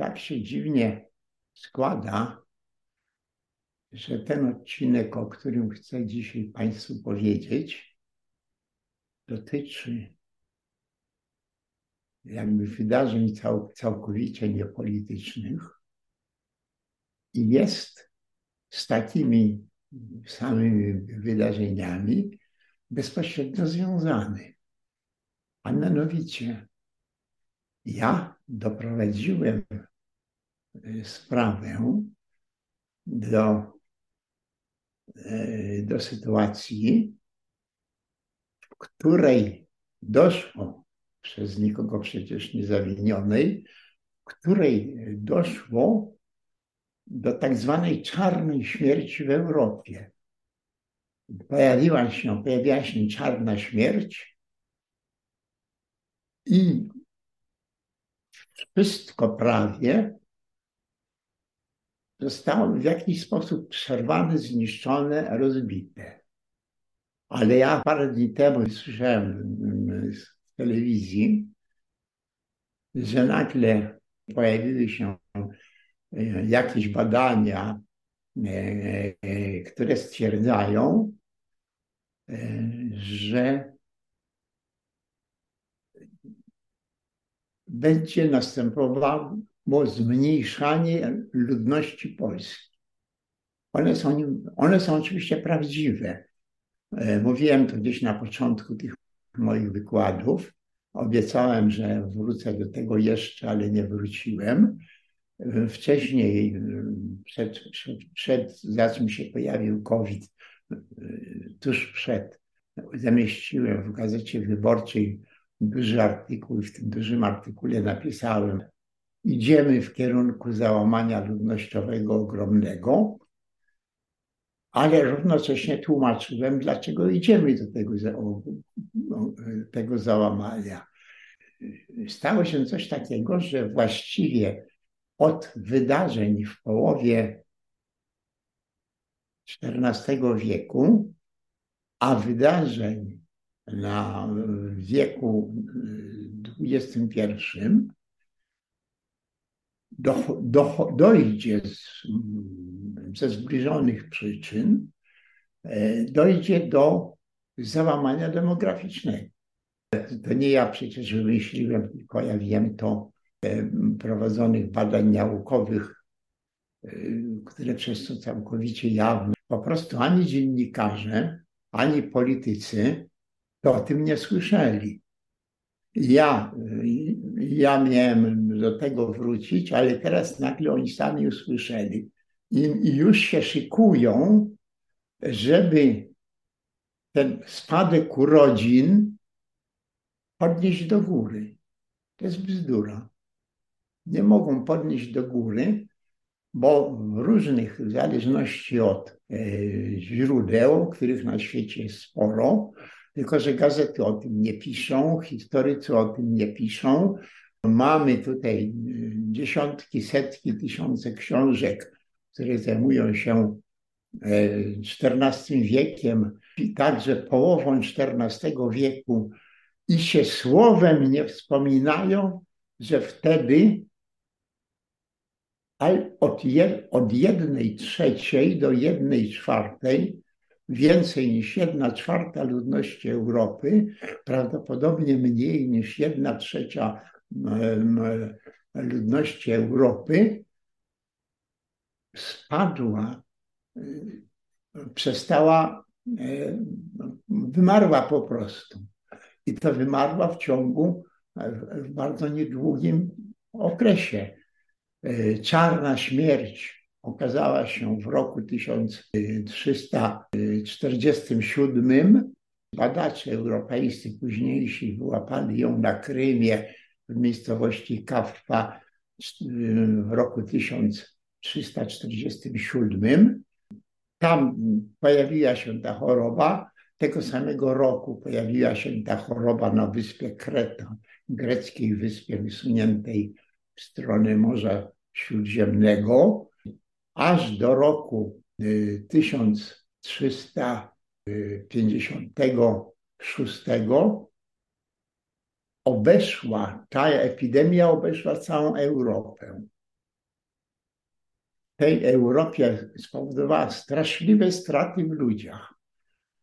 tak się dziwnie składa, że ten odcinek, o którym chcę dzisiaj Państwu powiedzieć, dotyczy jakby wydarzeń cał, całkowicie niepolitycznych i jest z takimi samymi wydarzeniami bezpośrednio związany. A mianowicie ja doprowadziłem sprawę do, y, do sytuacji, w której doszło przez nikogo przecież niezawinionej, w której doszło do tak zwanej czarnej śmierci w Europie. Pojawiła się, pojawiła się czarna śmierć i wszystko prawie zostało w jakiś sposób przerwane, zniszczone, rozbite. Ale ja parę dni temu słyszałem z telewizji, że nagle pojawiły się e, jakieś badania, e, e, które stwierdzają, że będzie zmniejszanie ludności Polski. One są, one są oczywiście prawdziwe. E, mówiłem to gdzieś na początku tych moich wykładów. Obiecałem, że wrócę do tego jeszcze, ale nie wróciłem. E, wcześniej, e, przed, przed, przed zanim się pojawił COVID, tuż przed, zamieściłem w gazecie wyborczej duży artykuł, w tym dużym artykule napisałem, idziemy w kierunku załamania ludnościowego ogromnego, ale równocześnie tłumaczyłem, dlaczego idziemy do tego, tego załamania. Stało się coś takiego, że właściwie od wydarzeń w połowie XIV wieku, a wydarzeń na wieku XXI do, do, dojdzie z, ze zbliżonych przyczyn, e, dojdzie do załamania demograficznego. To nie ja przecież wymyśliłem, tylko ja wiem to e, prowadzonych badań naukowych, e, które przez to całkowicie jawne. Po prostu ani dziennikarze, ani politycy to o tym nie słyszeli. Ja, ja miałem do tego wrócić, ale teraz nagle oni sami usłyszeli i, i już się szykują, żeby ten spadek urodzin podnieść do góry. To jest bzdura. Nie mogą podnieść do góry, bo w różnych, w zależności od e, źródeł, których na świecie jest sporo, tylko że gazety o tym nie piszą, historycy o tym nie piszą. Mamy tutaj dziesiątki, setki, tysiące książek, które zajmują się XIV e, wiekiem i także połową XIV wieku i się słowem nie wspominają, że wtedy od jednej trzeciej do jednej czwartej więcej niż jedna czwarta ludności Europy, prawdopodobnie mniej niż jedna trzecia ludności Europy, spadła, y, przestała, e, wymarła po prostu. I to wymarła w ciągu, w bardzo niedługim okresie. E, czarna śmierć okazała się w roku 1347. Badacze europejscy późniejsi wyłapali ją na Krymie w miejscowości Kawpa w roku 1347. Tam pojawiła się ta choroba. Tego samego roku pojawiła się ta choroba na wyspie Kreta, greckiej wyspie wysuniętej w stronę Morza Śródziemnego aż do roku 1356 y, obeszła, ta epidemia obeszła całą Europę. tej Europie spowodowała straszliwe straty w ludziach.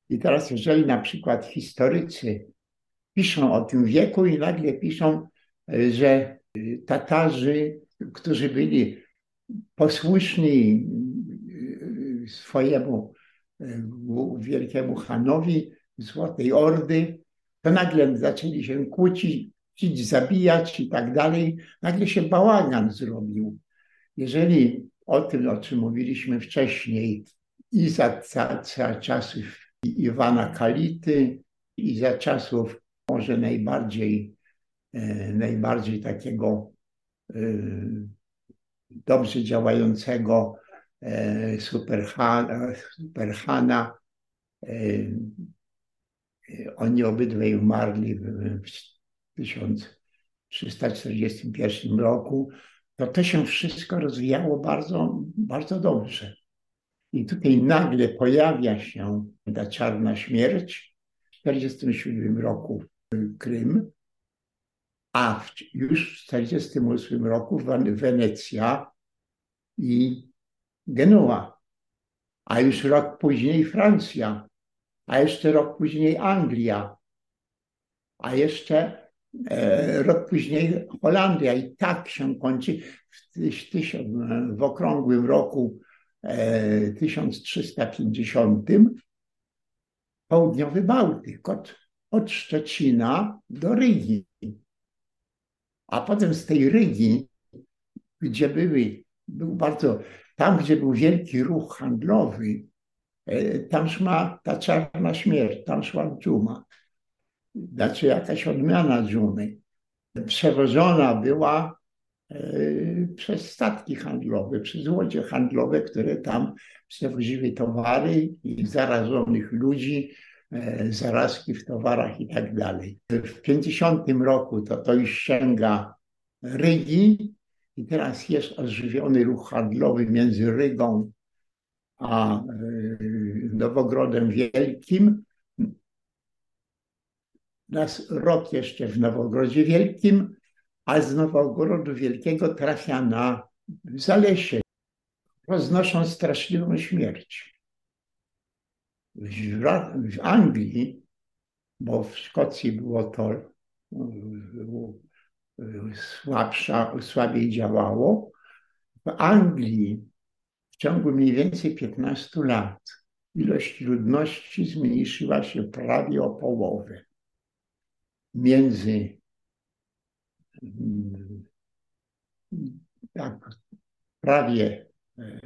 I teraz, jeżeli na przykład historycy piszą o tym wieku i nagle piszą, że Tatarzy, którzy byli posłuszni swojemu wielkiemu Hanowi, Złotej Ordy, to nagle zaczęli się kłócić, zabijać i tak dalej. Nagle się bałagan zrobił. Jeżeli o tym, o czym mówiliśmy wcześniej, i za, za, za czasów Iwana Kality, i za czasów może najbardziej, e, najbardziej takiego e, dobrze działającego e, Superhana, Superhana oni obydwaj umarli w 1341 roku, to to się wszystko rozwijało bardzo, bardzo dobrze. I tutaj nagle pojawia się ta czarna śmierć w 1947 roku Krym, a w, już w 1948 roku Wenecja i Genua, a już rok później Francja, a jeszcze rok później Anglia, a jeszcze e, rok później Holandia. I tak się kończy w, w okrągłym roku 1350 e, południowy Bałtyk od, od Szczecina do Rygi. A potem z tej Rygi, gdzie były, był bardzo, tam gdzie był wielki ruch handlowy, tam szła ta czarna śmierć, tam szła dżuma. Znaczy jakaś odmiana dżumy. Przewożona była e, przez statki handlowe, przez łodzie handlowe, które tam przewoziły towary i zarażonych ludzi, e, zarazki w towarach i tak dalej. W 50 roku to to już sięga Rygi i teraz jest ożywiony ruch handlowy między Rygą a y, Nowogrodem Wielkim. Raz rok jeszcze w Nowogrodzie Wielkim, a z Nowogrodu Wielkiego trafia na Zalesie, roznosząc straszliwą śmierć. W, Anglii, bo w Szkocji było to y, słabsza, słabiej działało, w Anglii w ciągu mniej więcej 15 lat ilość ludności zmniejszyła się prawie o połowę. Między mm, tak, prawie e,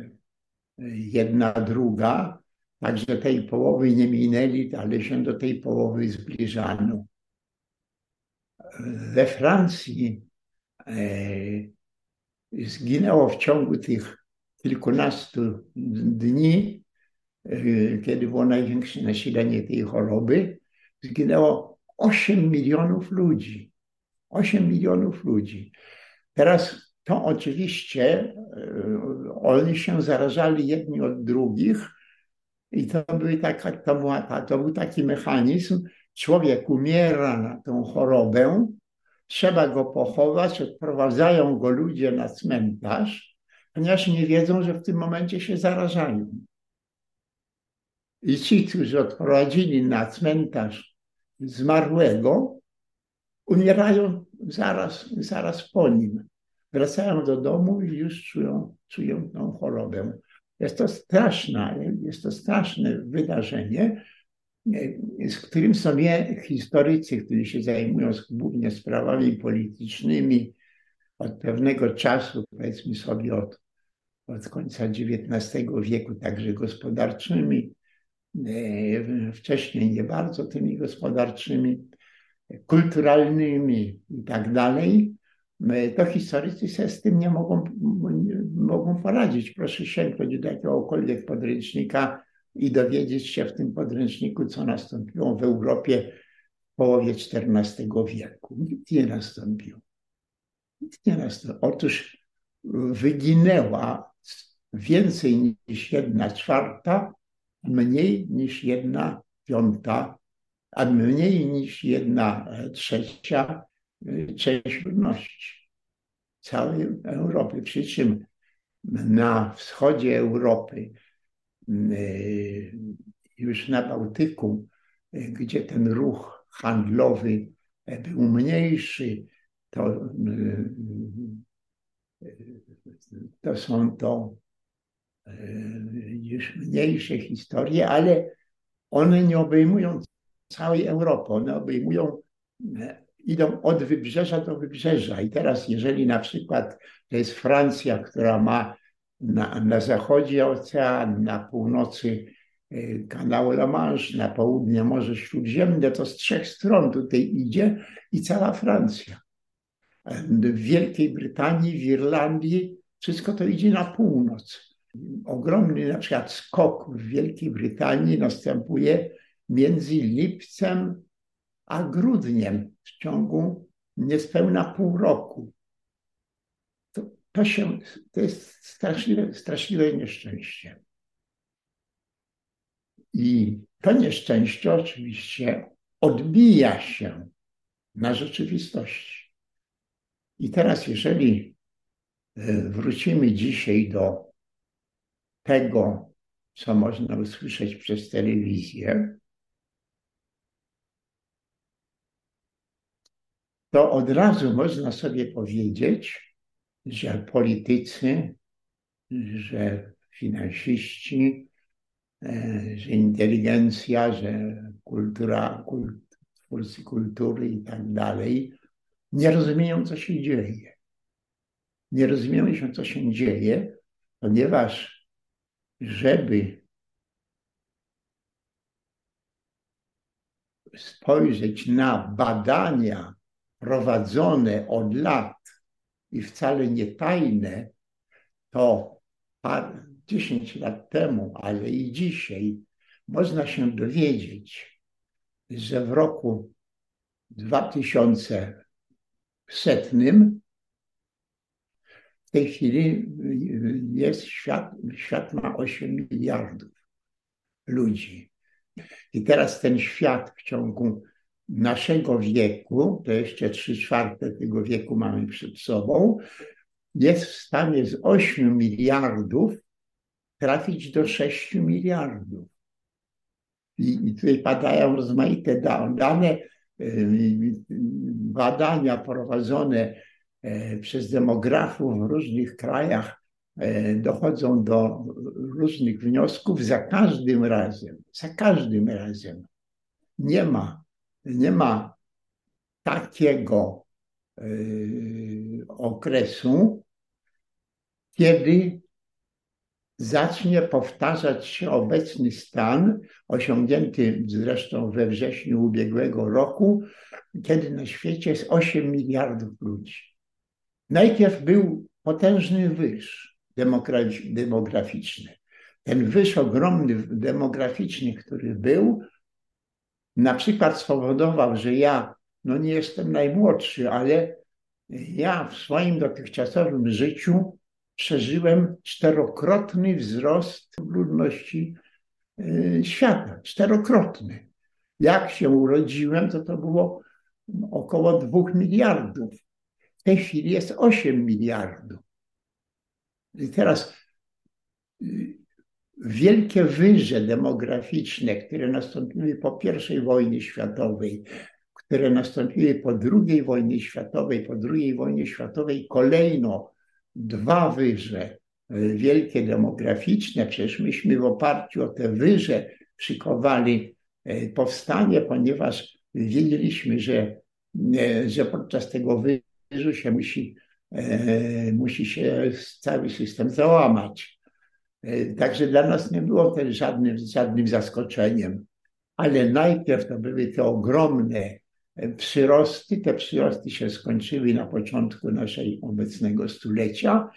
jedna druga, także tej połowy nie minęli, ale się do tej połowy zbliżano. We Francji e, zginęło w ciągu tych kilkunastu dni, e, kiedy było największe nasilenie tej choroby, zginęło 8 milionów ludzi. 8 milionów ludzi. Teraz to oczywiście e, oni się zarażali jedni od drugich i to, były taka, to, była, to był taki mechanizm, człowiek umiera na tą chorobę, trzeba go pochować, odprowadzają go ludzie na cmentarz, ponieważ nie wiedzą, że w tym momencie się zarażają. I ci, którzy odprowadzili na cmentarz zmarłego, umierają zaraz, zaraz po nim. Wracają do domu i już czują, czują tą chorobę. Jest to straszne, jest to straszne wydarzenie, z którym sobie historycy, którzy się zajmują głównie sprawami politycznymi, od pewnego czasu, powiedzmy sobie od, od końca XIX wieku, także gospodarczymi, e, wcześniej nie bardzo tymi gospodarczymi, kulturalnymi i tak dalej, e, to historycy sobie z tym nie mogą, mogą poradzić. Proszę sięgnąć do jakiegokolwiek podręcznika i dowiedzieć się w tym podręczniku, co nastąpiło w Europie w połowie XIV wieku. Nic nie nastąpiło. Nieraz to, otóż wyginęła więcej niż jedna czwarta, mniej niż jedna piąta, a mniej niż jedna trzecia część ludności całej Europy. Przy czym na wschodzie Europy, już na Bałtyku, gdzie ten ruch handlowy był mniejszy, to, to są to już mniejsze historie, ale one nie obejmują całej Europy, one obejmują, idą od wybrzeża do wybrzeża. I teraz, jeżeli na przykład to jest Francja, która ma na, na zachodzie ocean, na północy y, kanału La Manche, na południe Morze Śródziemne, to z trzech stron tutaj idzie i cała Francja. W Wielkiej Brytanii, w Irlandii, wszystko to idzie na północ. Ogromny na przykład skok w Wielkiej Brytanii następuje między lipcem a grudniem w ciągu niespełna pół roku. To, to, się, to jest straszliwe, straszliwe nieszczęście. I to nieszczęście oczywiście odbija się na rzeczywistości. I teraz, jeżeli e, wrócimy dzisiaj do tego, co można usłyszeć przez telewizję, to od razu można sobie powiedzieć, że politycy, że finansiści, e, że inteligencja, że kultura, kult, twórcy kultury i tak dalej, nie rozumieją, co się dzieje. Nie rozumieją co się dzieje, ponieważ żeby spojrzeć na badania prowadzone od lat i wcale nie tajne, to 10 lat temu, ale i dzisiaj można się dowiedzieć, że w roku 2100 w tej chwili jest świat, świat ma 8 miliardów ludzi. I teraz ten świat w ciągu naszego wieku, to jeszcze trzy czwarte tego wieku mamy przed sobą, jest w stanie z 8 miliardów trafić do 6 miliardów. I, i tutaj padają rozmaite dane, y, badania prowadzone przez demografów w różnych krajach e, dochodzą do różnych wniosków za każdym razem. Za każdym razem nie ma nie ma takiego y, okresu, kiedy zacznie powtarzać się obecny stan, osiągnięty zresztą we wrześniu ubiegłego roku, kiedy na świecie jest 8 miliardów ludzi. Najpierw był potężny wyż demograficzny. Ten wyż ogromny demograficzny, który był, na przykład spowodował, że ja, no nie jestem najmłodszy, ale ja w swoim dotychczasowym życiu przeżyłem czterokrotny wzrost ludności y, świata. Czterokrotny. Jak się urodziłem, to to było około dwóch miliardów. W tej chwili jest 8 miliardów. I teraz y, wielkie wyże demograficzne, które nastąpiły po I wojnie światowej, które nastąpiły po II wojnie światowej, po II wojnie światowej kolejno dwa wyże e, wielkie demograficzne. Przecież myśmy w oparciu o te wyże szykowali e, powstanie, ponieważ wiedzieliśmy, że, że podczas tego wyżu się musi, musi się cały system załamać. E, także dla nas nie było to żadnym, żadnym zaskoczeniem. Ale najpierw to były te ogromne e, przyrosty. Te przyrosty się skończyły na początku naszej obecnego stulecia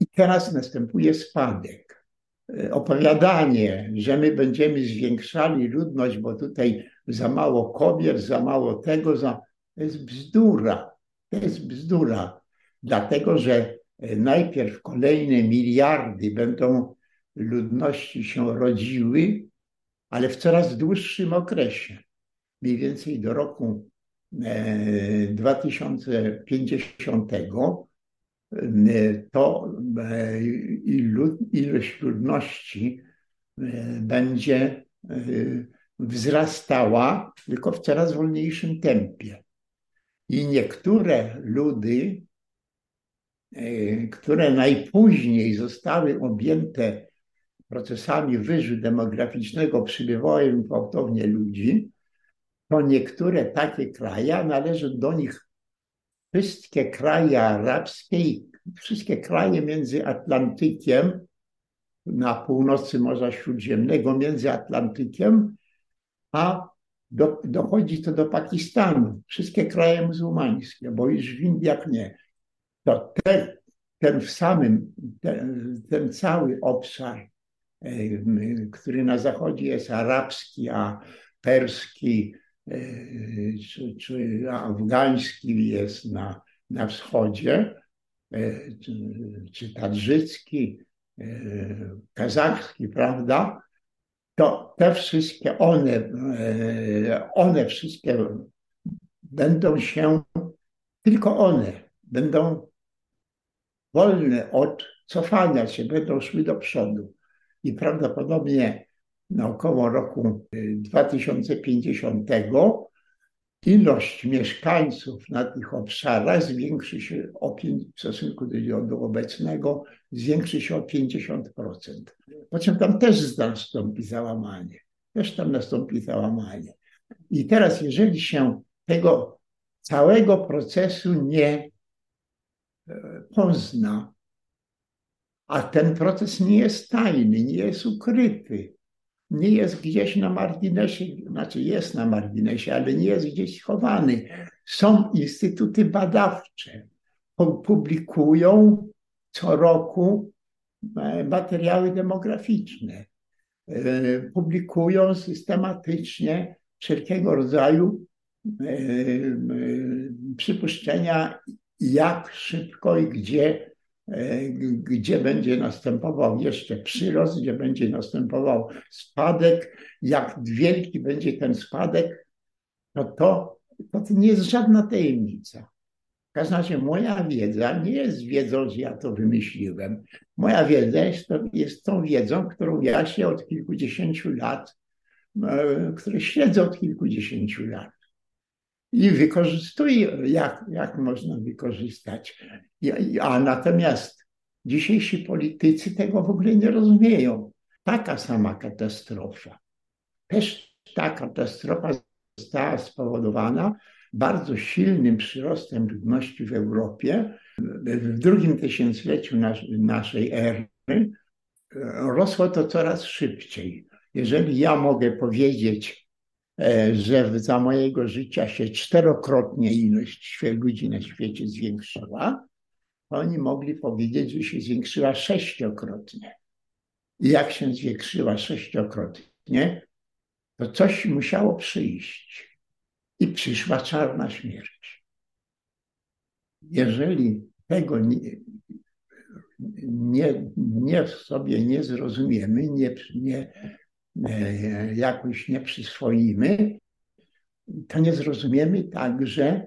i teraz następuje spadek. E, opowiadanie, że my będziemy zwiększali ludność, bo tutaj za mało kobiet, za mało tego, za... to jest bzdura. To jest bzdura. Dlatego, że najpierw kolejne miliardy będą ludności się rodziły, ale w coraz dłuższym okresie. Mniej więcej do roku 2050 e, to ilość ludności będzie wzrastała, tylko w coraz wolniejszym tempie. I niektóre ludy, które najpóźniej zostały objęte procesami wyżu demograficznego, przybywają gwałtownie ludzi, to niektóre takie kraje, należą do nich wszystkie kraje arabskie i wszystkie kraje między Atlantykiem, na północy Morza Śródziemnego, między Atlantykiem, a do, dochodzi to do Pakistanu. Wszystkie kraje muzułmańskie, bo już w Indiach nie. To ten, ten w samym, ten, ten cały obszar, który na zachodzie jest arabski, a perski, czy, czy afgański jest na, na wschodzie, czy, czy tadżycki, kazachski, prawda? To te wszystkie one, one wszystkie będą się, tylko one będą wolne od cofania się, będą szły do przodu. I prawdopodobnie na około roku 2050 ilość mieszkańców na tych obszarach zwiększy się o, w stosunku do, do obecnego, zwiększy się o 50%. Po czym tam też nastąpi załamanie. Też tam nastąpi załamanie. I teraz, jeżeli się tego całego procesu nie e, pozna, a ten proces nie jest tajny, nie jest ukryty, nie jest gdzieś na marginesie, znaczy jest na marginesie, ale nie jest gdzieś schowany. Są instytuty badawcze, publikują co roku e, materiały demograficzne, e, publikują systematycznie wszelkiego rodzaju e, przypuszczenia, jak szybko i gdzie gdzie będzie następował jeszcze przyrost, gdzie będzie następował spadek, jak wielki będzie ten spadek, to to, to nie jest żadna tajemnica. W każdym razie moja wiedza nie jest wiedzą, że ja to wymyśliłem. Moja wiedza jest, to, jest tą wiedzą, którą ja się od kilkudziesięciu lat, e, które śledzę od kilkudziesięciu lat i wykorzystuje, jak, jak można wykorzystać. A natomiast dzisiejsi politycy tego w ogóle nie rozumieją. Taka sama katastrofa. Też ta katastrofa została spowodowana bardzo silnym przyrostem ludności w Europie. W drugim tysiącleciu nas, naszej ery rosło to coraz szybciej. Jeżeli ja mogę powiedzieć, E, że za mojego życia się czterokrotnie ilość ludzi na świecie zwiększyła, oni mogli powiedzieć, że się zwiększyła sześciokrotnie. I jak się zwiększyła sześciokrotnie, to coś musiało przyjść. I przyszła czarna śmierć. Jeżeli tego nie, nie, nie sobie nie zrozumiemy, nie, nie E, jakoś nie przyswoimy, to nie zrozumiemy także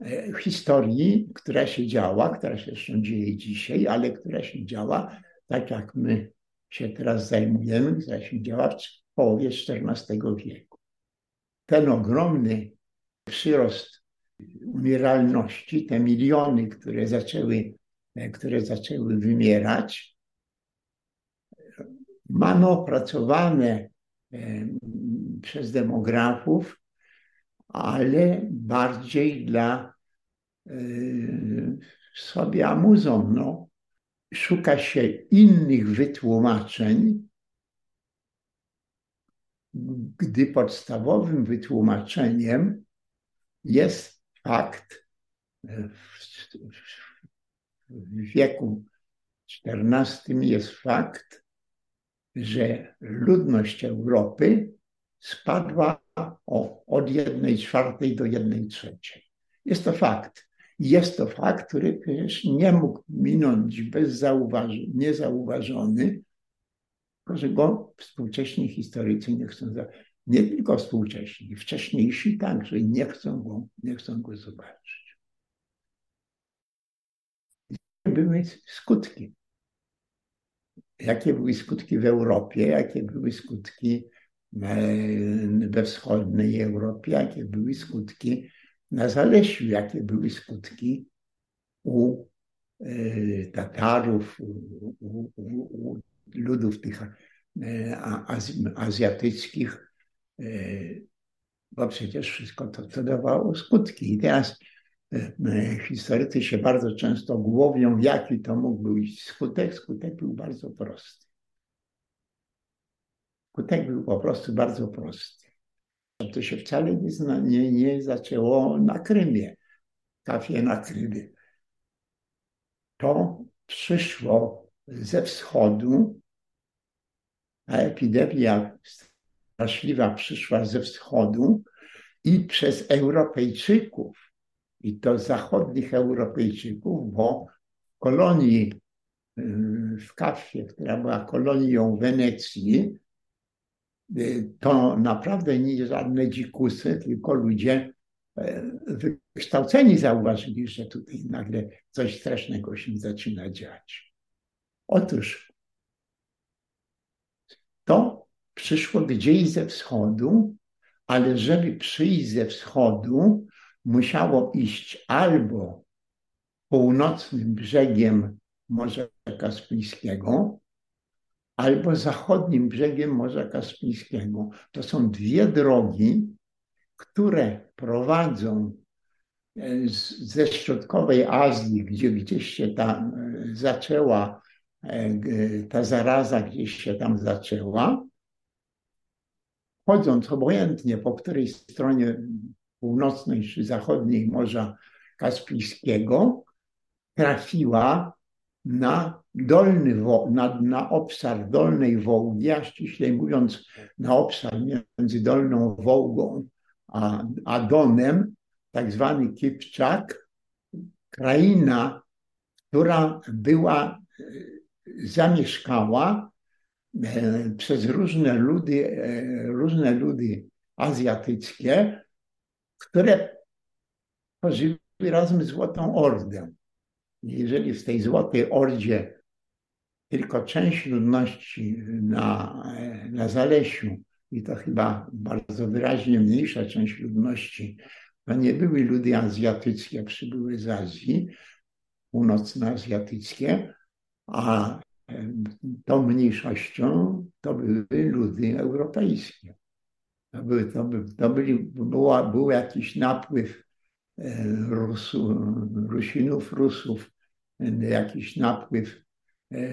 e, historii, która się działa, która się jeszcze dzieje dzisiaj, ale która się działa tak jak my się teraz zajmujemy, która się działa w połowie XIV wieku. Ten ogromny przyrost umieralności, te miliony, które zaczęły, e, które zaczęły wymierać, mamy opracowane przez demografów, ale bardziej dla e, sobie amuzą. No. Szuka się innych wytłumaczeń, gdy podstawowym wytłumaczeniem jest fakt e, w wieku XIV jest fakt, że ludność Europy spadła o, od jednej czwartej do jednej trzeciej. Jest to fakt. Jest to fakt, który przecież nie mógł minąć bez zauważ- niezauważony, tylko że go współcześni historycy nie chcą, nie tylko współcześni, wcześniejsi także nie chcą go, nie chcą go zobaczyć. były skutki? Jakie były skutki w Europie, jakie były skutki we wschodniej Europie, jakie były skutki na Zalesiu, jakie były skutki u e, Tatarów, u, u, u ludów tych e, azjatyckich, e, bo przecież wszystko to, to dawało skutki. I teraz historycy się bardzo często głowią, jaki to mógł być skutek. Skutek był bardzo prosty. Skutek był po prostu bardzo prosty. To się wcale nie, nie, nie zaczęło na Krymie, kafie na Krymie. To przyszło ze wschodu, a epidemia straszliwa przyszła ze wschodu i przez Europejczyków, i to zachodnich Europejczyków, bo w kolonii w Kafie, która była kolonią Wenecji, Y, to naprawdę nie żadne dzikusy, tylko ludzie e, wykształceni zauważyli, że tutaj nagle coś strasznego się zaczyna dziać. Otóż to przyszło gdzieś ze wschodu, ale żeby przyjść ze wschodu, musiało iść albo północnym brzegiem Morza Kaspijskiego, albo zachodnim brzegiem Morza Kaspijskiego. To są dwie drogi, które prowadzą e, ze środkowej Azji, gdzie gdzieś się tam e, zaczęła, e, ta zaraza gdzieś się tam zaczęła, chodząc obojętnie po której stronie północnej czy zachodniej Morza Kaspijskiego, trafiła na dolny, na, na obszar dolnej Wołgi, a ściślej mówiąc na obszar między dolną Wołgą a, a Donem, tak zwany Kipczak, kraina, która była e, zamieszkała e, przez różne ludy, e, różne ludy azjatyckie, które pożyły razem Złotą Ordę jeżeli w tej Złotej Ordzie tylko część ludności na, na Zalesiu, i to chyba bardzo wyraźnie mniejsza część ludności, to nie były ludy azjatyckie, przybyły z Azji, północnoazjatyckie, a tą mniejszością to były ludy europejskie. To, były, to, by, to byli, była, był jakiś napływ e, Rusu, Rusinów, Rusów jakiś napływ e,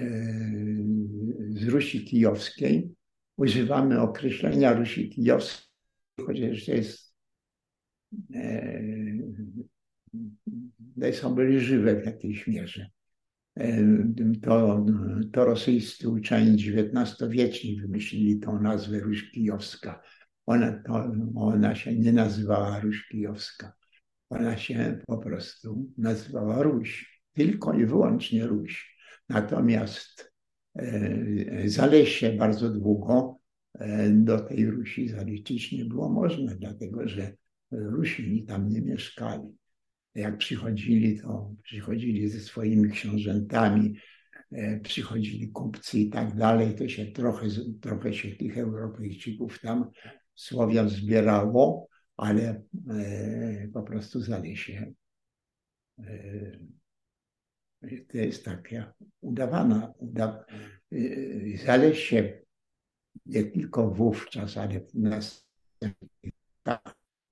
z Rusi Kijowskiej. Używamy określenia Rusi Kijowskiej, chociaż to jest e, są byli żywe w jakiejś mierze. To, to rosyjscy uczeni XIX-wieczni wymyślili tą nazwę Ruś Kijowska. Ona, ona się nie nazywała Ruś Kijowska. Ona się po prostu nazywała Ruś tylko i wyłącznie Ruś. Natomiast e, Zalesie bardzo długo e, do tej Rusi zaliczyć nie było można, dlatego że Rusini tam nie mieszkali. Jak przychodzili, to przychodzili ze swoimi książętami, e, przychodzili kupcy i tak dalej, to się trochę, trochę się tych Europejczyków tam Słowian zbierało, ale po prostu Zalesie to jest taka udawana, uda, y, Zalesie nie tylko wówczas, ale w następnych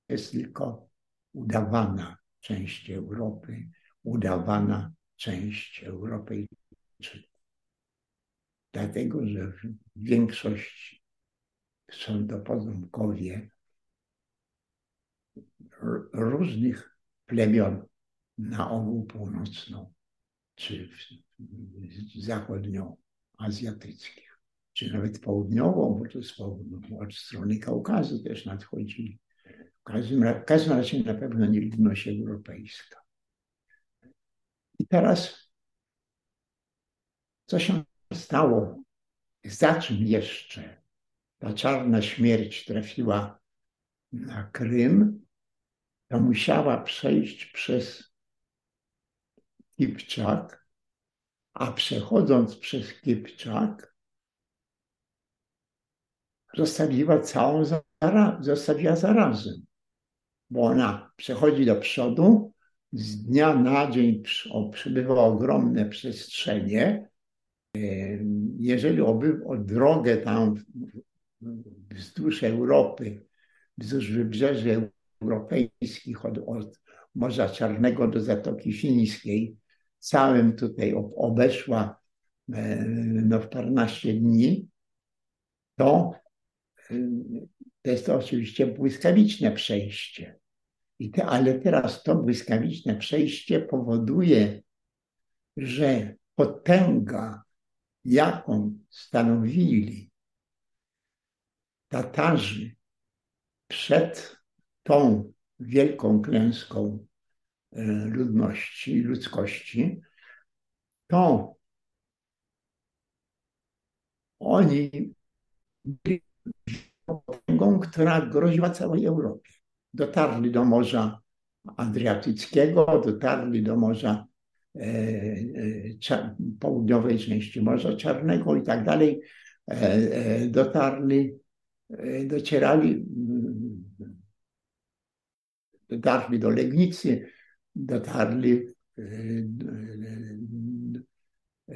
jest tylko udawana część Europy, udawana część Europejczyków. Dlatego, że większość są to potomkowie różnych plemion na ogół północną czy zachodnioazjatyckich, czy nawet południową, bo to z od strony Kaukazu też nadchodzili. W każdym, w każdym razie na pewno nie ludność europejska. I teraz, co się stało? Za czym jeszcze ta czarna śmierć trafiła na Krym, to musiała przejść przez Kipczak, a przechodząc przez Kipczak, zostawiła całą zara zostawiła zarazę, bo ona przechodzi do przodu, z dnia na dzień przybywa ogromne przestrzenie. Jeżeli oby, drogę tam wzdłuż Europy, wzdłuż wybrzeży europejskich od, od Morza Czarnego do Zatoki Fińskiej, całym tutaj obeszła e, no, w parnaście dni, to, e, to jest to oczywiście błyskawiczne przejście. I te, ale teraz to błyskawiczne przejście powoduje, że potęga, jaką stanowili Tatarzy przed tą wielką klęską e, ludności, ludzkości, to oni byli potęgą, która groziła całej Europie. Dotarli do Morza Adriatyckiego, dotarli do Morza e, e, południowej części Morza Czarnego i tak dalej. Dotarli, docierali dotarli do Legnicy, dotarli e, e,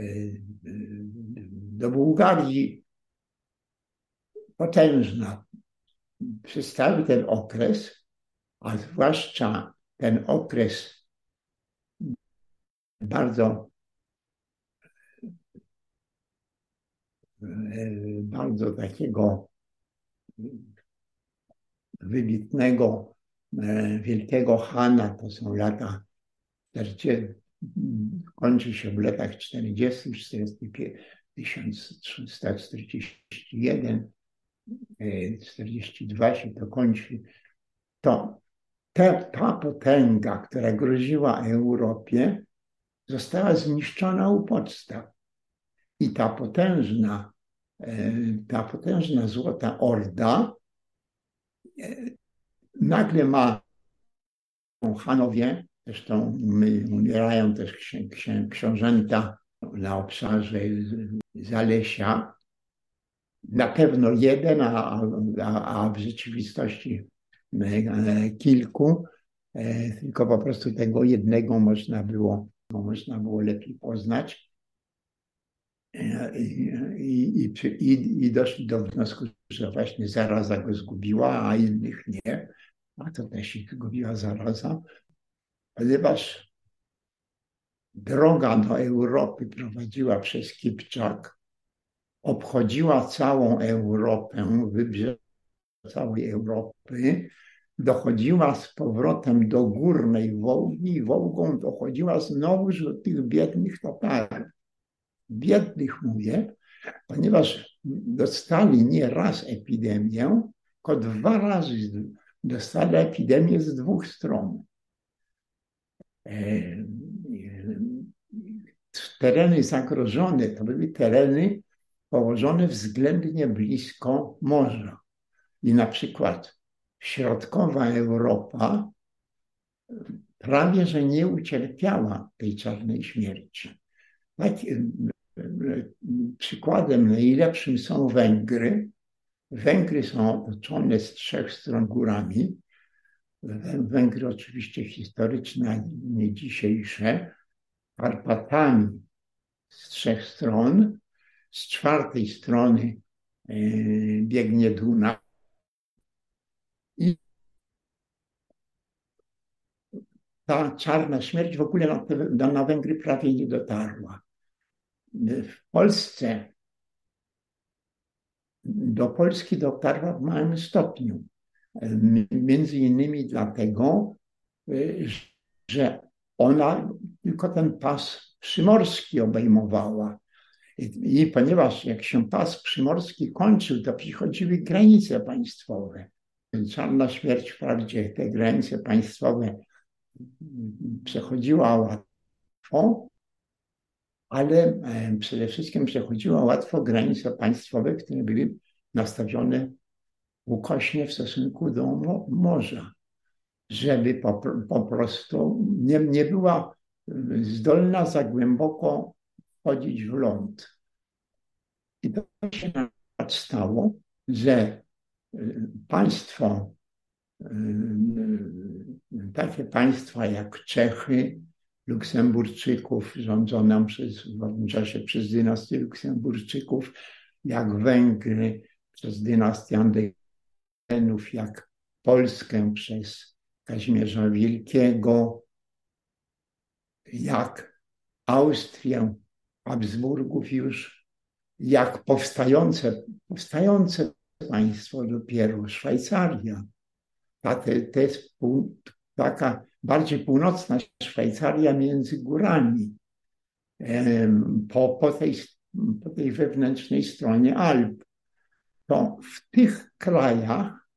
do Bułgarii. Potężna. Przez cały ten okres, a zwłaszcza ten okres bardzo e, bardzo takiego wybitnego E, wielkiego Hana, to są lata 40, kończy się w latach 40, 1341, 42 się to kończy, to ta, ta potęga, która groziła Europie, została zniszczona u podstaw. I ta potężna, ta potężna Złota Orda e, nagle ma Hanowie, zresztą umierają też księ, księ, książęta na obszarze Zalesia, na pewno jeden, a, a, a w rzeczywistości e, kilku, e, tylko po prostu tego jednego można było, można było lepiej poznać. I, i, i, I doszli do wniosku, że właśnie zaraza go zgubiła, a innych nie a to też ich gubiła zaraza, ponieważ droga do Europy prowadziła przez Kipczak, obchodziła całą Europę, wybrzeże całej Europy, dochodziła z powrotem do górnej Wołgi i Wołgą dochodziła znowu do tych biednych Tatarów. Biednych mówię, ponieważ dostali nie raz epidemię, tylko dwa razy dostali epidemię z dwóch stron. E, tereny zagrożone to były tereny położone względnie blisko morza. I na przykład środkowa Europa prawie że nie ucierpiała tej czarnej śmierci. Tak, e, przykładem najlepszym są Węgry, Węgry są otoczone z trzech stron górami. Węgry oczywiście historyczne, nie dzisiejsze. Karpatami z trzech stron. Z czwartej strony e, biegnie Duna. I ta czarna śmierć w ogóle na, na Węgry prawie nie dotarła. W Polsce do Polski dotarła w małym stopniu. Między innymi dlatego, y, że ona tylko ten pas przymorski obejmowała. I, ponieważ jak się pas przymorski kończył, to przychodziły granice państwowe. Czarna śmierć wprawdzie te granice państwowe przechodziła łatwo, ale przede wszystkim przechodziła łatwo granice państwowe, które były nastawione ukośnie w stosunku do morza, żeby po, po prostu nie, nie była zdolna za głęboko wchodzić w ląd. I to się stało, że państwo, takie państwa jak Czechy, Luksemburczyków, rządzone przez, w czasie przez dynastię Luksemburczyków, jak Węgry przez dynastię Andegenów, jak Polskę przez Kazimierza Wielkiego, jak Austrię, Habsburgów już, jak powstające, powstające państwo dopiero, Szwajcaria. Ta, jest pół, taka bardziej północna Szwajcaria między górami, po, po, tej, po tej wewnętrznej stronie Alp. To w tych krajach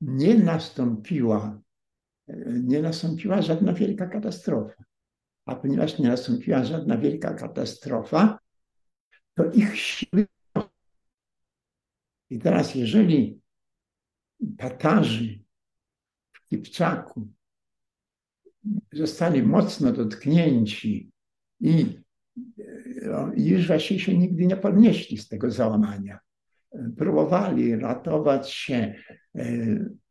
nie nastąpiła, nie nastąpiła żadna wielka katastrofa. A ponieważ nie nastąpiła żadna wielka katastrofa, to ich siły. I teraz, jeżeli Tatarzy w Kipczaku zostali mocno dotknięci i, i już właśnie się nigdy nie podnieśli z tego załamania, próbowali ratować się,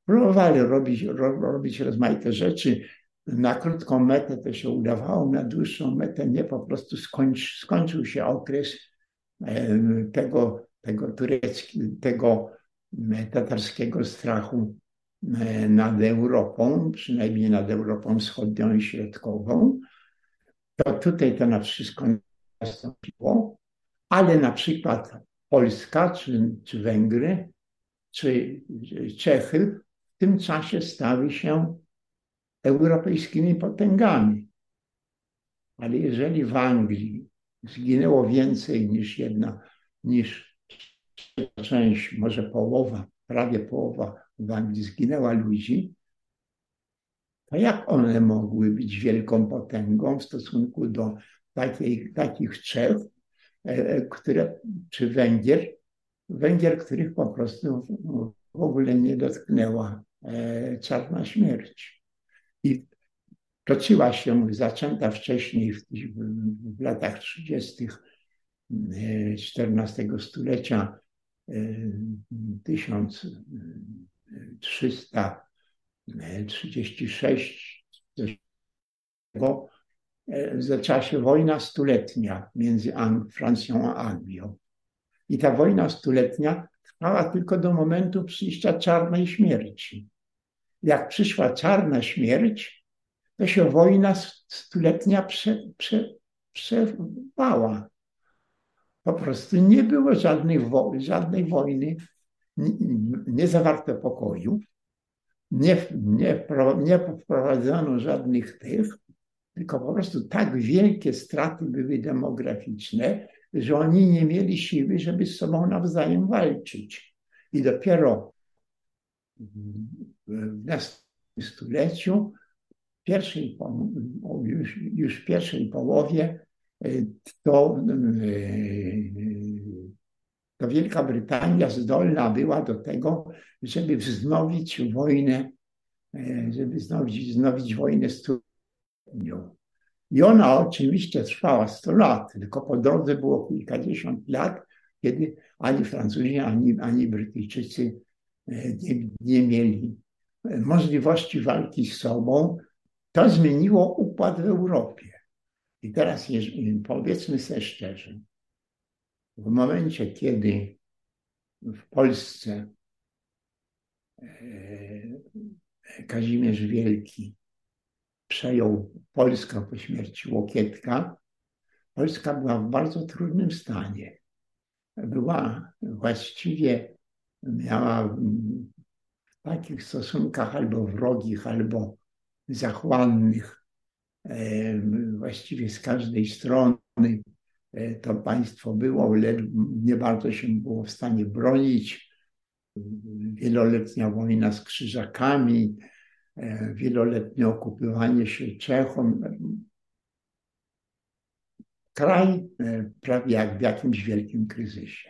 próbowali robić, robić rozmaite rzeczy. Na krótką metę to się udawało, na dłuższą metę nie, po prostu skończy, skończył się okres tego, tego, turecki, tego tatarskiego strachu nad Europą, przynajmniej nad Europą Wschodnią i Środkową. To tutaj to na wszystko nastąpiło, ale na przykład Polska, czy, czy Węgry, czy Czechy w tym czasie stały się europejskimi potęgami. Ale jeżeli w Anglii zginęło więcej niż jedna, niż część, może połowa, prawie połowa w Anglii zginęła ludzi, to jak one mogły być wielką potęgą w stosunku do takiej, takich Czech, e, e, które, czy Węgier, Węgier, których po prostu w ogóle nie dotknęła e, czarna śmierć. I toczyła się, zaczęta wcześniej w, w latach 30. XIV stulecia, tysiąc 336 za e, e, czasie wojna stuletnia między Francją a Anglią. I ta wojna stuletnia trwała tylko do momentu przyjścia czarnej śmierci. Jak przyszła czarna śmierć, to się wojna stuletnia prze, prze, przerwała. Po prostu nie było żadnej, wo żadnej wojny nie, zawarto pokoju, nie, nie, nie wprowadzono żadnych tych, tylko po prostu tak wielkie straty były demograficzne, że oni nie mieli siły, żeby z sobą nawzajem walczyć. I dopiero w następnym stuleciu, pierwszej, już, już w pierwszej połowie, e, to, e, to Wielka Brytania zdolna była do tego, żeby wznowić wojnę, e, żeby wznowić, wznowić wojnę z nią. I ona oczywiście trwała 100 lat, tylko po drodze było kilkadziesiąt lat, kiedy ani Francuzi, ani, ani Brytyjczycy e, nie, nie mieli e, możliwości walki z sobą. To zmieniło układ w Europie. I teraz powiedzmy sobie szczerze, w momencie, kiedy w Polsce e, Kazimierz Wielki przejął Polskę po śmierci Łokietka, Polska była w bardzo trudnym stanie. Była właściwie, miała w takich stosunkach albo wrogich, albo zachłannych, właściwie z każdej strony e, to państwo było, nie bardzo się było w stanie bronić. Wieloletnia wojna z krzyżakami, E, wieloletnie okupywanie się Czechom. Kraj e, prawie jak w jakimś wielkim kryzysie.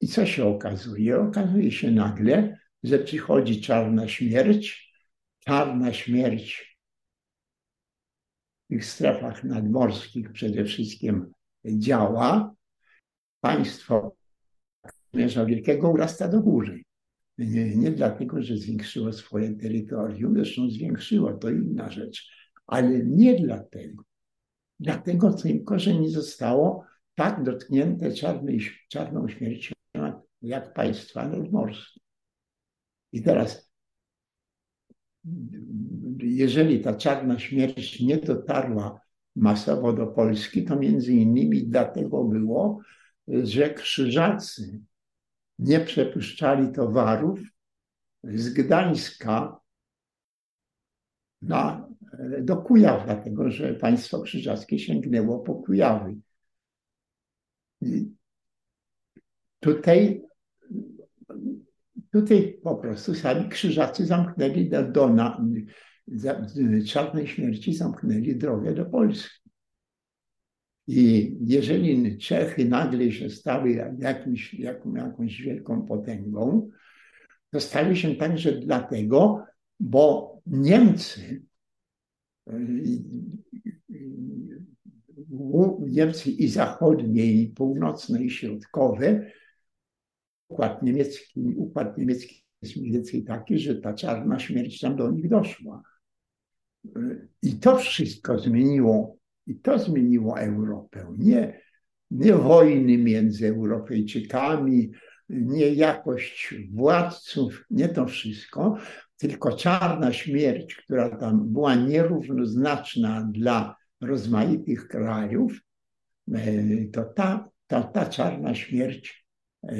I co się okazuje? Okazuje się nagle, że przychodzi czarna śmierć. Czarna śmierć tych strefach nadmorskich przede wszystkim działa, państwo Księża Wielkiego urasta do góry. Nie, nie dlatego, że zwiększyło swoje terytorium, zresztą zwiększyło, to inna rzecz, ale nie dlatego. Dlatego tylko, że nie zostało tak dotknięte czarną śmiercią jak państwa nadmorskie. I teraz, jeżeli ta czarna śmierć nie dotarła masowo do Polski, to między innymi dlatego było, że krzyżacy nie przepuszczali towarów z Gdańska na, do Kujaw, dlatego że państwo krzyżackie sięgnęło po Kujawy. I tutaj, tutaj po prostu sami krzyżacy zamknęli do, do na, czarnej śmierci zamknęli drogę do Polski. I jeżeli Czechy nagle się stały jakimś, jaką, jakąś wielką potęgą, to stały się także dlatego, bo Niemcy, Niemcy i zachodnie, i północne, i środkowe, układ niemiecki, układ niemiecki jest mniej więcej taki, że ta czarna śmierć tam do nich doszła. I to wszystko zmieniło i to zmieniło Europę. Nie, nie wojny między Europejczykami, nie jakość władców, nie to wszystko, tylko czarna śmierć, która tam była nierównoznaczna dla rozmaitych krajów, e, to ta, ta, ta czarna śmierć, e,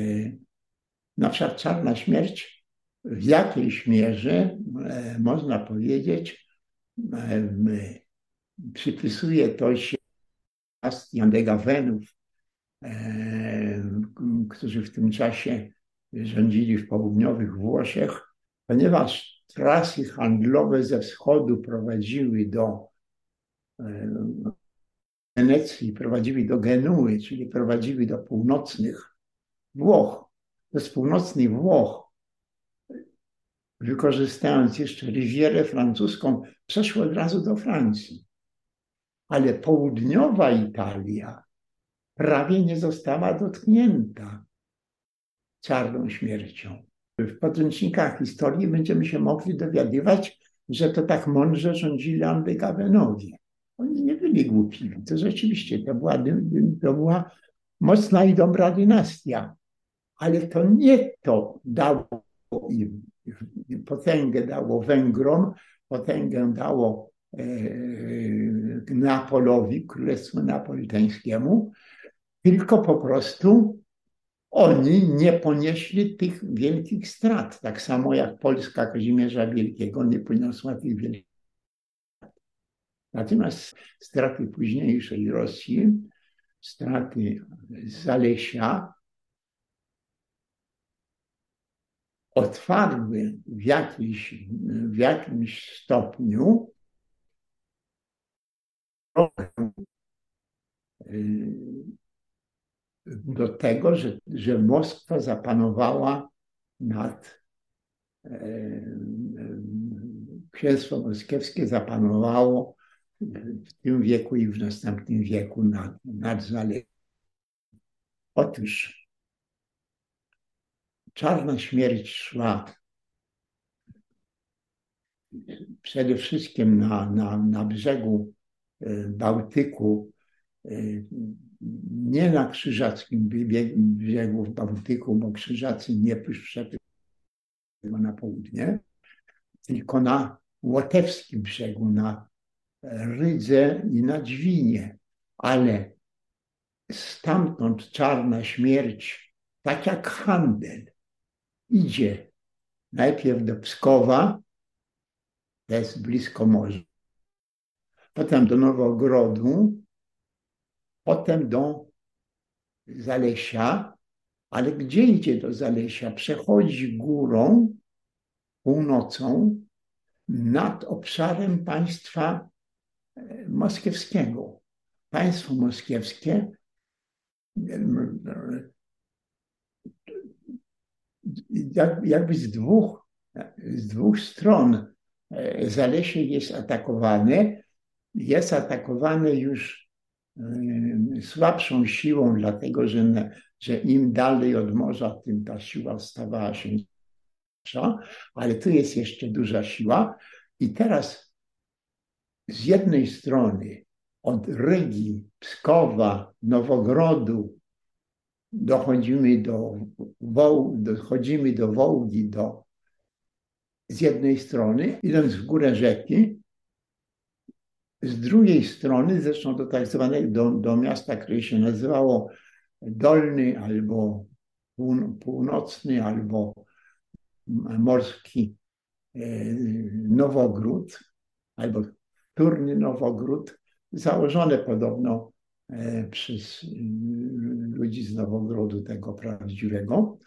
na przykład czarna śmierć w jakiejś mierze, e, można powiedzieć, przypisuje to się Bastian de e, którzy w tym czasie rządzili w południowych Włoszech, ponieważ trasy handlowe ze wschodu prowadziły do e, Wenecji, prowadziły do Genuły, czyli prowadziły do północnych Włoch. Z północnych Włoch, wykorzystując jeszcze Rivierę francuską, przeszło od razu do Francji ale południowa Italia prawie nie została dotknięta czarną śmiercią. W podręcznikach historii będziemy się mogli dowiadywać, że to tak mądrze rządzili Andygawenowie. Oni nie byli głupi. To rzeczywiście to była, to była mocna i dobra dynastia. Ale to nie to dało im potęgę dało Węgrom, potęgę dało E, Neapolowi, Królestwu Neapolitańskiemu, tylko po prostu oni nie ponieśli tych wielkich strat. Tak samo jak Polska Kazimierza Wielkiego nie poniosła tych wielkich strat. Natomiast straty późniejszej Rosji, straty Zalesia, otwarły w, jakiś, w jakimś stopniu do tego, że, że Moskwa zapanowała nad Księstwo Moskiewskie zapanowało w tym wieku i w następnym wieku nad, nad Zalewem. Otóż czarna śmierć szła przede wszystkim na, na, na brzegu E, Bałtyku, e, nie na krzyżackim brzegu Bałtyku, bo krzyżacy nie przyszedł na południe, tylko na łotewskim brzegu, na Rydze i na Dźwinie. Ale stamtąd czarna śmierć, tak jak handel, idzie najpierw do Pskowa, to jest blisko morza, potem do Nowogrodu, potem do Zalesia, ale gdzie idzie do Zalesia? Przechodzi górą, północą, nad obszarem państwa e, moskiewskiego. Państwo moskiewskie jakby z dwóch, z dwóch stron e, Zalesie jest atakowane jest atakowane już słabszą siłą, dlatego że, że im dalej od morza, tym ta siła stawała się większa, ale tu jest jeszcze duża siła. I teraz z jednej strony od Rygi, Pskowa, Nowogrodu dochodzimy do, dochodzimy do Wołgi, do, z jednej strony, idąc w górę rzeki, z drugiej strony, zresztą do tak zwanego, do, do miasta, które się nazywało Dolny albo Północny, albo Morski e, Nowogród, albo Turny Nowogród, założone podobno e, przez ludzi z Nowogrodu tego prawdziwego.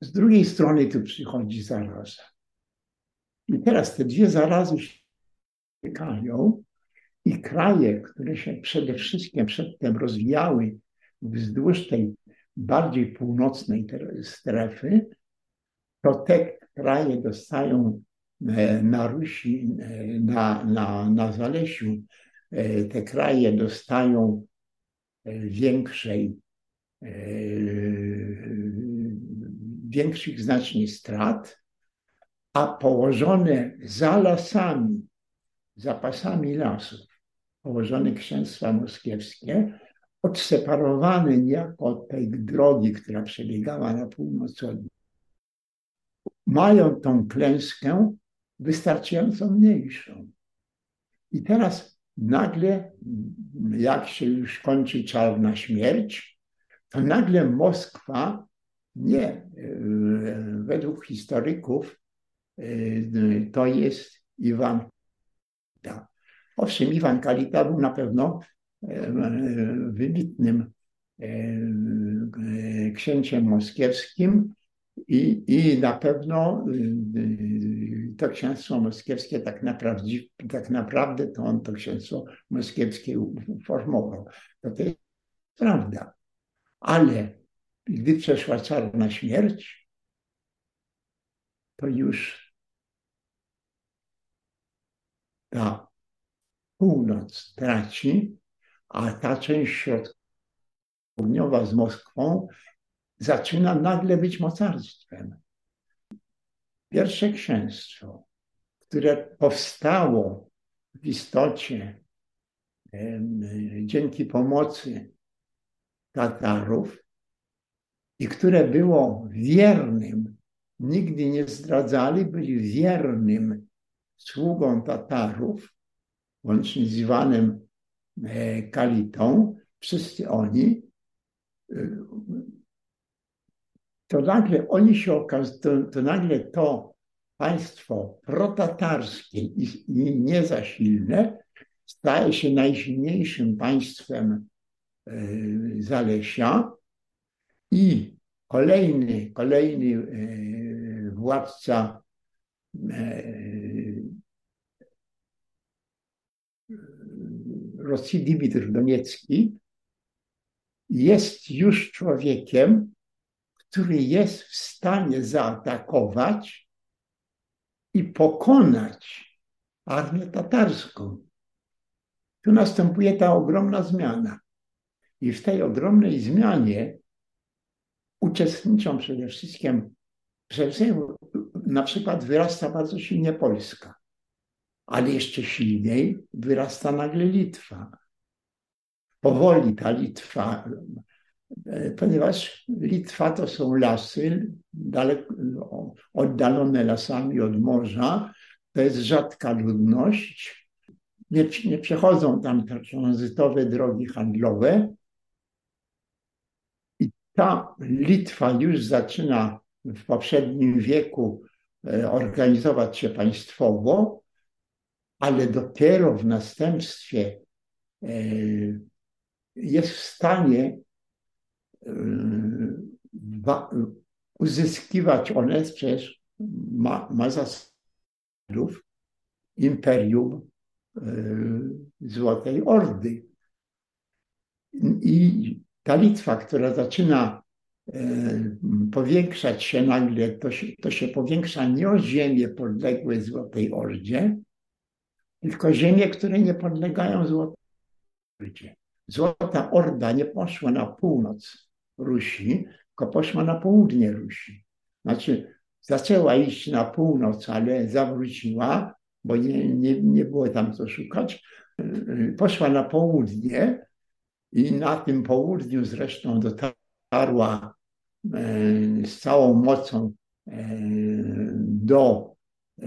Z drugiej strony tu przychodzi zaraza. I teraz te dwie zarazy się spotykają i kraje, które się przede wszystkim przedtem rozwijały wzdłuż tej bardziej północnej strefy, to te kraje dostają e, na Rusi, e, na, na, na Zalesiu, e, te kraje dostają większej, większych znacznie strat, a położone za lasami zapasami lasów położone księstwa moskiewskie, odseparowane niejako od tej drogi, która przebiegała na północ od mają tą klęskę wystarczająco mniejszą. I teraz nagle, jak się już kończy czarna śmierć, to nagle Moskwa, nie, e, według historyków, e, to jest Iwan Kalita. Owszem, Iwan Kalita był na pewno e, wybitnym księciem moskiewskim i, i na pewno to księstwo moskiewskie tak naprawdę, tak naprawdę to on to księstwo moskiewskie uformował. To, to jest prawda. Ale gdy przeszła czarna śmierć, to już ta północ traci, a ta część środkowa z Moskwą zaczyna nagle być mocarstwem. Pierwsze księstwo, które powstało w istocie dzięki pomocy Tatarów i które było wiernym, nigdy nie zdradzali, byli wiernym sługą Tatarów, łącznie z Iwanem e, Kalitą, wszyscy oni, e, to nagle oni się okazują, to, to nagle to państwo protatarskie i, i nie za silne staje się najsilniejszym państwem e, Zalesia i kolejny, kolejny władca Rosji Dimitr Doniecki jest już człowiekiem, który jest w stanie zaatakować i pokonać armię tatarską. Tu następuje ta ogromna zmiana. I w tej ogromnej zmianie uczestniczą przede wszystkim, przede wszystkim na przykład wyrasta bardzo silnie Polska ale jeszcze silniej wyrasta nagle Litwa. Powoli ta Litwa, ponieważ Litwa to są lasy daleko, oddalone lasami od morza, to jest rzadka ludność, nie, nie przechodzą tam tranzytowe drogi handlowe. I ta Litwa już zaczyna w poprzednim wieku e, organizować się państwowo, ale dopiero w następstwie e, jest w stanie e, uzyskiwać one przez ma, ma zasadów imperium e, Złotej Ordy. I ta Litwa, która zaczyna powiększać się nagle, to się, to się powiększa nie o ziemię podległe Złotej Ordzie, tylko ziemie, które nie podlegają złotej ordzie. Złota Orda nie poszła na północ Rusi, tylko poszła na południe Rusi. Znaczy, zaczęła iść na północ, ale zawróciła, bo nie, nie, nie było tam co szukać. Poszła na południe i na tym południu zresztą dotarła e, z całą mocą e, do e,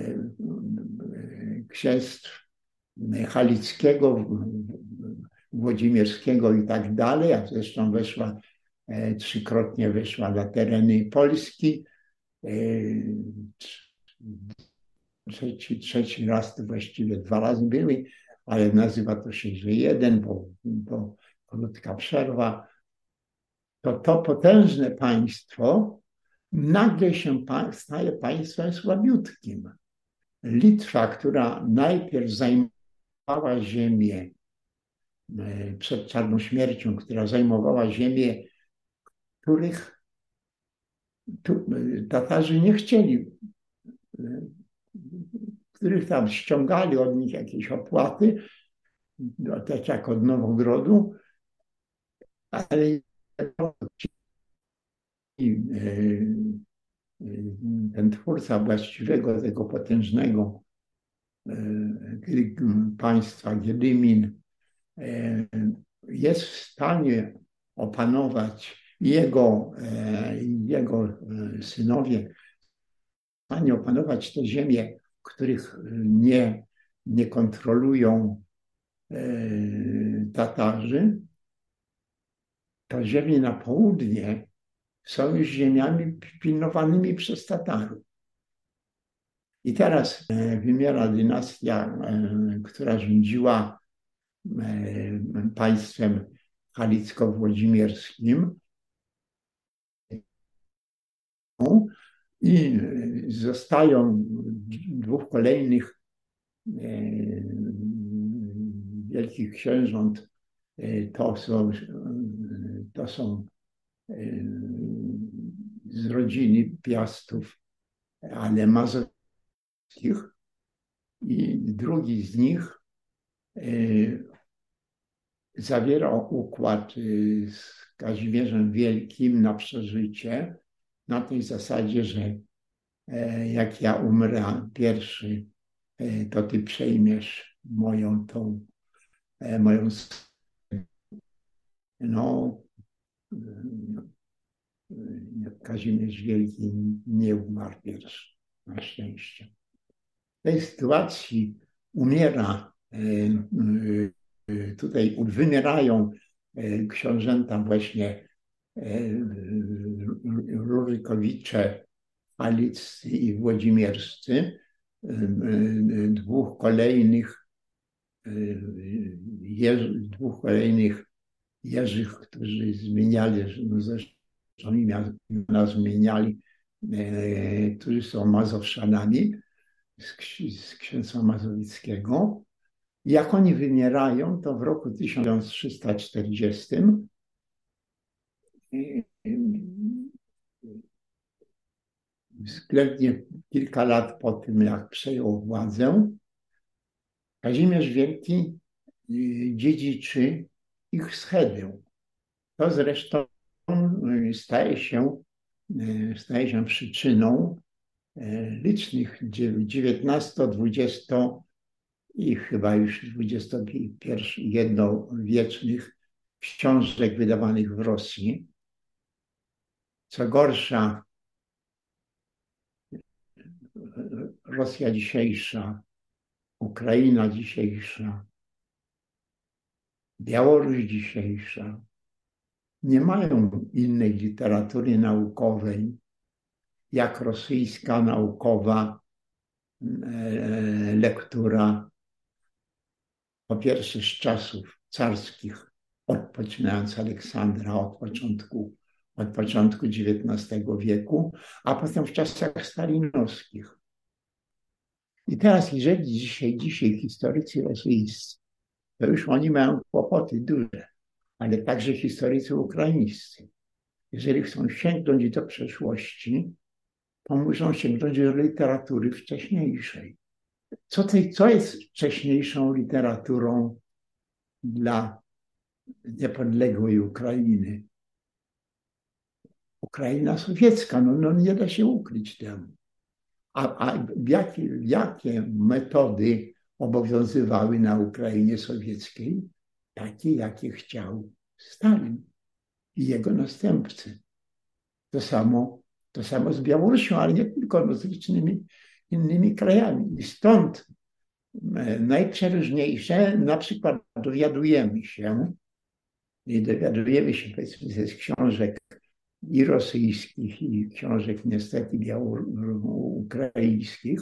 księstw Halickiego, Włodzimierskiego i tak dalej, a zresztą weszła, trzykrotnie weszła na tereny Polski. Trzeci, trzeci raz to właściwie dwa razy były, ale nazywa to się, że jeden, bo, bo krótka przerwa. To to potężne państwo nagle się staje państwem słabiutkim. Litwa, która najpierw zajmowała ziemię e, przed czarną śmiercią, która zajmowała ziemię, których Tatarzy nie chcieli, e, których tam ściągali od nich jakieś opłaty, no, tak jak od Nowogrodu, ale ten twórca właściwego tego potężnego państwa, Giedymin, e, jest w stanie opanować jego, e, jego synowie, w stanie opanować te ziemie, których nie, nie kontrolują Tatarzy, to ziemie na południe są już ziemiami pilnowanymi przez Tatarów. I teraz e, wymiera dynastia, e, która rządziła e, państwem halicko-włodzimierskim. I zostają dwóch kolejnych wielkich księżąt. To są, to są z rodziny Piastów, ale mazowskich. I drugi z nich e, zawierał układ e, z Kazimierzem Wielkim na przeżycie, na tej zasadzie, że e, jak ja umrę pierwszy, to ty przejmiesz moją tą, moją no, Kazimierz Wielki nie umarł pierwszy, na szczęście. W tej sytuacji umiera, e, e, tutaj wymierają e, książęta właśnie Rurykowicze, Haliccy i Włodzimierscy. Dwóch kolejnych, dwóch kolejnych Jerzych, którzy zmieniali, no zresztą imiona zmieniali, którzy są Mazowszanami z, księstwa mazowickiego. Jak oni wymierają, to w roku 1340 względnie kilka lat po tym, jak przejął władzę, Kazimierz Wielki y, dziedziczy ich schedę. To zresztą y, staje się, y, staje się przyczyną licznych XIX-XX i chyba już XXI-wiecznych książek wydawanych w Rosji. Co gorsza, Rosja dzisiejsza, Ukraina dzisiejsza, Białoruś dzisiejsza nie mają innej literatury naukowej jak rosyjska naukowa e, lektura, po pierwsze z czasów carskich, odpoczynając Aleksandra od początku, od początku XIX wieku, a potem w czasach stalinowskich. I teraz, jeżeli dzisiaj, dzisiaj historycy rosyjscy to już oni mają kłopoty duże, ale także historycy ukraińscy. Jeżeli chcą sięgnąć do przeszłości, to muszą sięgnąć do literatury wcześniejszej. Co, tej, co jest wcześniejszą literaturą dla niepodległej Ukrainy? Ukraina sowiecka, no, no nie da się ukryć temu. A, a jakie, jakie metody obowiązywały na Ukrainie sowieckiej? Takie, jakie chciał Stalin i jego następcy. To samo, to samo z Białorusią, ale nie tylko, no z licznymi innymi krajami. I stąd e, najprzeróżniejsze, na przykład dowiadujemy się, i dowiadujemy się powiedzmy ze książek i rosyjskich, i książek niestety ukraińskich,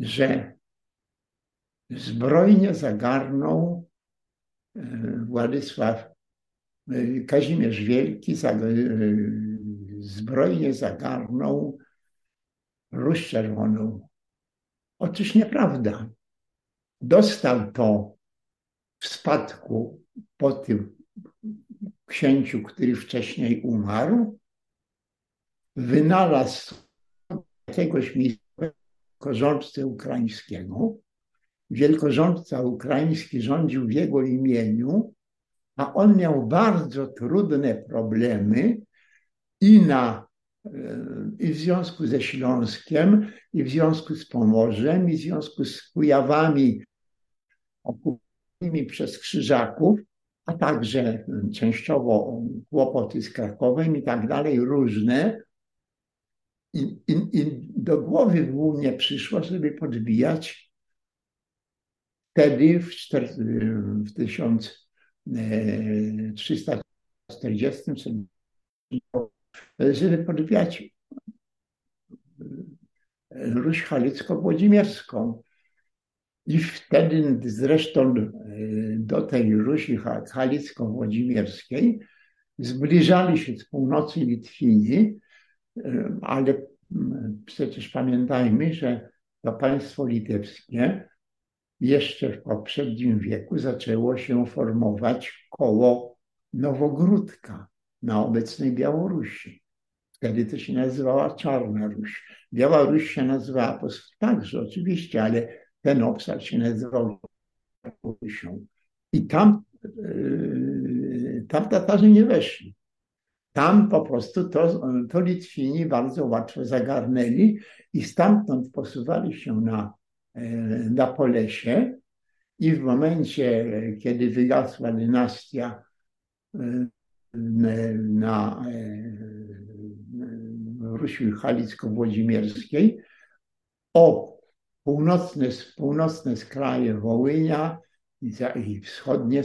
że zbrojnie zagarnął e, Władysław e, Kazimierz Wielki, zbrojnie zagarnął Ruś Czerwoną. Otóż nieprawda. Dostał to w spadku po tym księciu, który wcześniej umarł. Wynalazł jakiegoś wielkorządcę ukraińskiego. Wielkorządca ukraiński rządził w jego imieniu, a on miał bardzo trudne problemy i na i w związku ze Śląskiem, i w związku z Pomorzem, i w związku z Kujawami okupowanymi przez Krzyżaków, a także częściowo kłopoty z Krakowem i tak dalej, różne. I, i, i do głowy w nie przyszło sobie podbijać wtedy w, w 1340 żeby podbiać Ruś Halicko-Włodzimierską. I wtedy zresztą e, do tej Rusi Halicko-Włodzimierskiej zbliżali się z północy Litwini, e, ale przecież pamiętajmy, że to państwo litewskie jeszcze w poprzednim wieku zaczęło się formować koło Nowogródka na obecnej Białorusi. Wtedy to się nazywała Czarna Ruś. Białoruś się nazywała także oczywiście, ale ten obszar się nazywał Białorusią. I tam, yy, tam Tatarzy nie weszli. Tam po prostu to, to Litwini bardzo łatwo zagarnęli i stamtąd posuwali się na, yy, na Polesie i w momencie, kiedy wygasła dynastia yy, na Rusi Halicko-Włodzimierskiej o północne, północne skraje Wołynia i wschodnie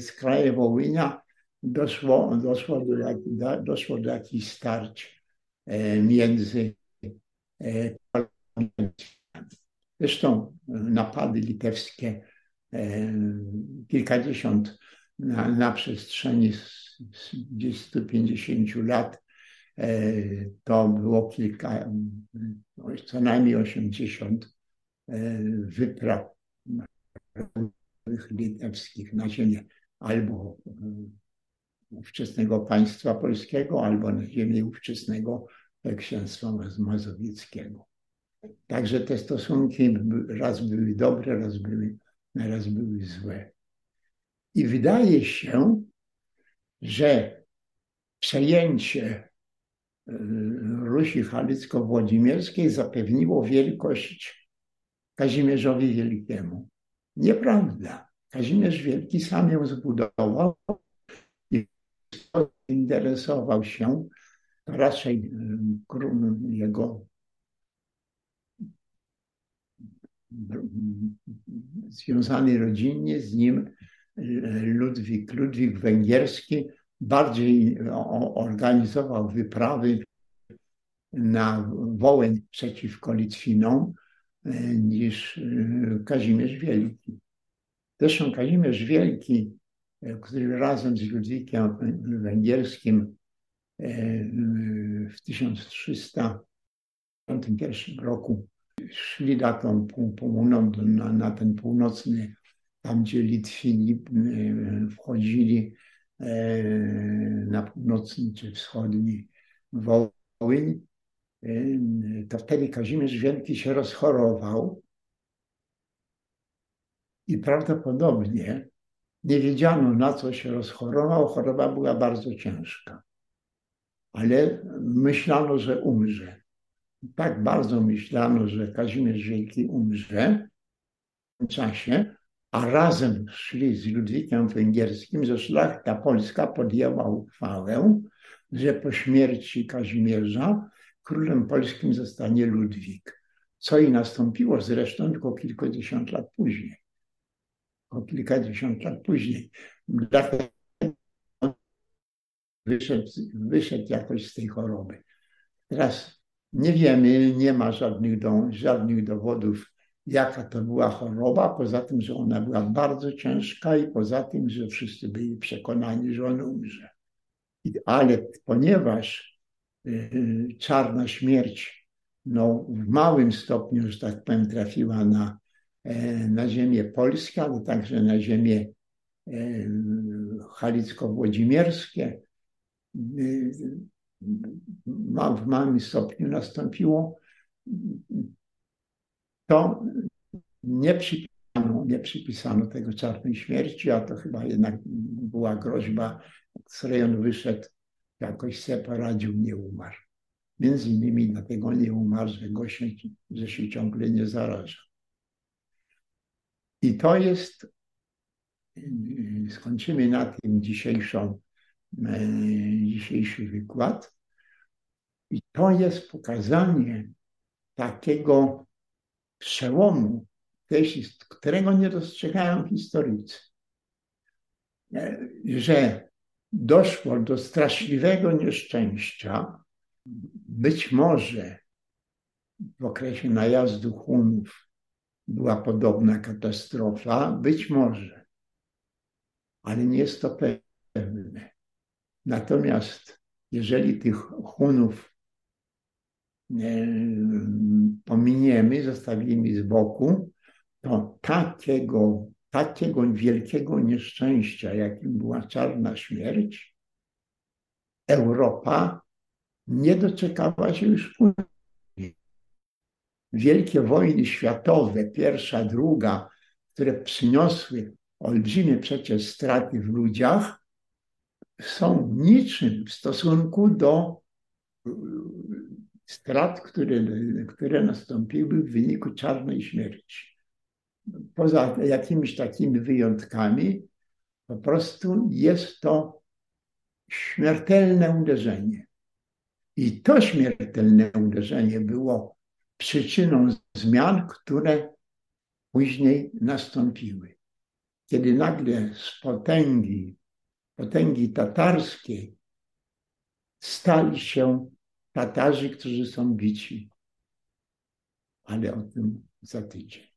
skraje, Wołynia doszło, doszło, do, doszło do jakichś starć e, między e, Zresztą napady litewskie e, kilkadziesiąt na, na przestrzeni gdzieś 150 lat to było kilka, co najmniej 80 e, wypraw litewskich na ziemię albo ówczesnego państwa polskiego, albo na ziemię ówczesnego księstwa mazowieckiego. Także te stosunki raz były dobre, raz były, raz były złe. I wydaje się, że przejęcie y, Rusi Halicko-Włodzimierskiej zapewniło wielkość Kazimierzowi Wielkiemu. Nieprawda. Kazimierz Wielki sam ją zbudował i interesował się, raczej y, jego związany rodzinnie z nim Ludwik, Ludwik Węgierski bardziej organizował wyprawy na Wołyń przeciwko Litwinom niż e, Kazimierz Wielki. Zresztą Kazimierz Wielki, e, który razem z Ludwikiem Węgierskim w 1351 roku szli na, tą, na, na ten północny tam gdzie Litwini e, wchodzili e, na północny czy wschodni Wołyń, e, to wtedy Kazimierz Wielki się rozchorował i prawdopodobnie nie wiedziano na co się rozchorował. Choroba była bardzo ciężka, ale myślano, że umrze. Tak bardzo myślano, że Kazimierz Wielki umrze w tym czasie, a razem szli z Ludwikiem Węgierskim, że szlachta polska podjęła uchwałę, że po śmierci Kazimierza królem polskim zostanie Ludwik, co i nastąpiło zresztą tylko kilkadziesiąt lat później. O kilkadziesiąt lat później. Dlatego wyszedł, wyszedł jakoś z tej choroby. Teraz nie wiemy, nie ma żadnych, do, żadnych dowodów, jaka to była choroba, poza tym, że ona była bardzo ciężka i poza tym, że wszyscy byli przekonani, że on umrze. Ale ponieważ czarna śmierć no, w małym stopniu, że tak powiem, trafiła na, e, na ziemię polską, ale także na ziemię e, halicko-włodzimierskie, y, w małym stopniu nastąpiło, to nie przypisano, nie przypisano tego czarnej śmierci, a to chyba jednak była groźba, z której on wyszedł, jakoś sobie poradził, nie umarł. Między innymi dlatego nie umarł, że, go się, że się ciągle nie zaraża. I to jest, skończymy na tym dzisiejszą, e, dzisiejszy wykład. I to jest pokazanie takiego przełomu, którego nie dostrzegają historycy, e, że doszło do straszliwego nieszczęścia, być może w okresie najazdu Hunów była podobna katastrofa, być może, ale nie jest to pewne. Natomiast jeżeli tych Hunów pominiemy, zostawimy z boku, to takiego, takiego wielkiego nieszczęścia, jakim była czarna śmierć, Europa nie doczekała się już później. Wielkie wojny światowe, pierwsza, druga, które przyniosły olbrzymie przecież straty w ludziach, są niczym w stosunku do strat, które, które nastąpiły w wyniku czarnej śmierci. Poza jakimiś takimi wyjątkami, po prostu jest to śmiertelne uderzenie. I to śmiertelne uderzenie było przyczyną zmian, które później nastąpiły. Kiedy nagle z potęgi, potęgi tatarskiej stali się Tatarzy, którzy są bici. Ale o tym za tydzień.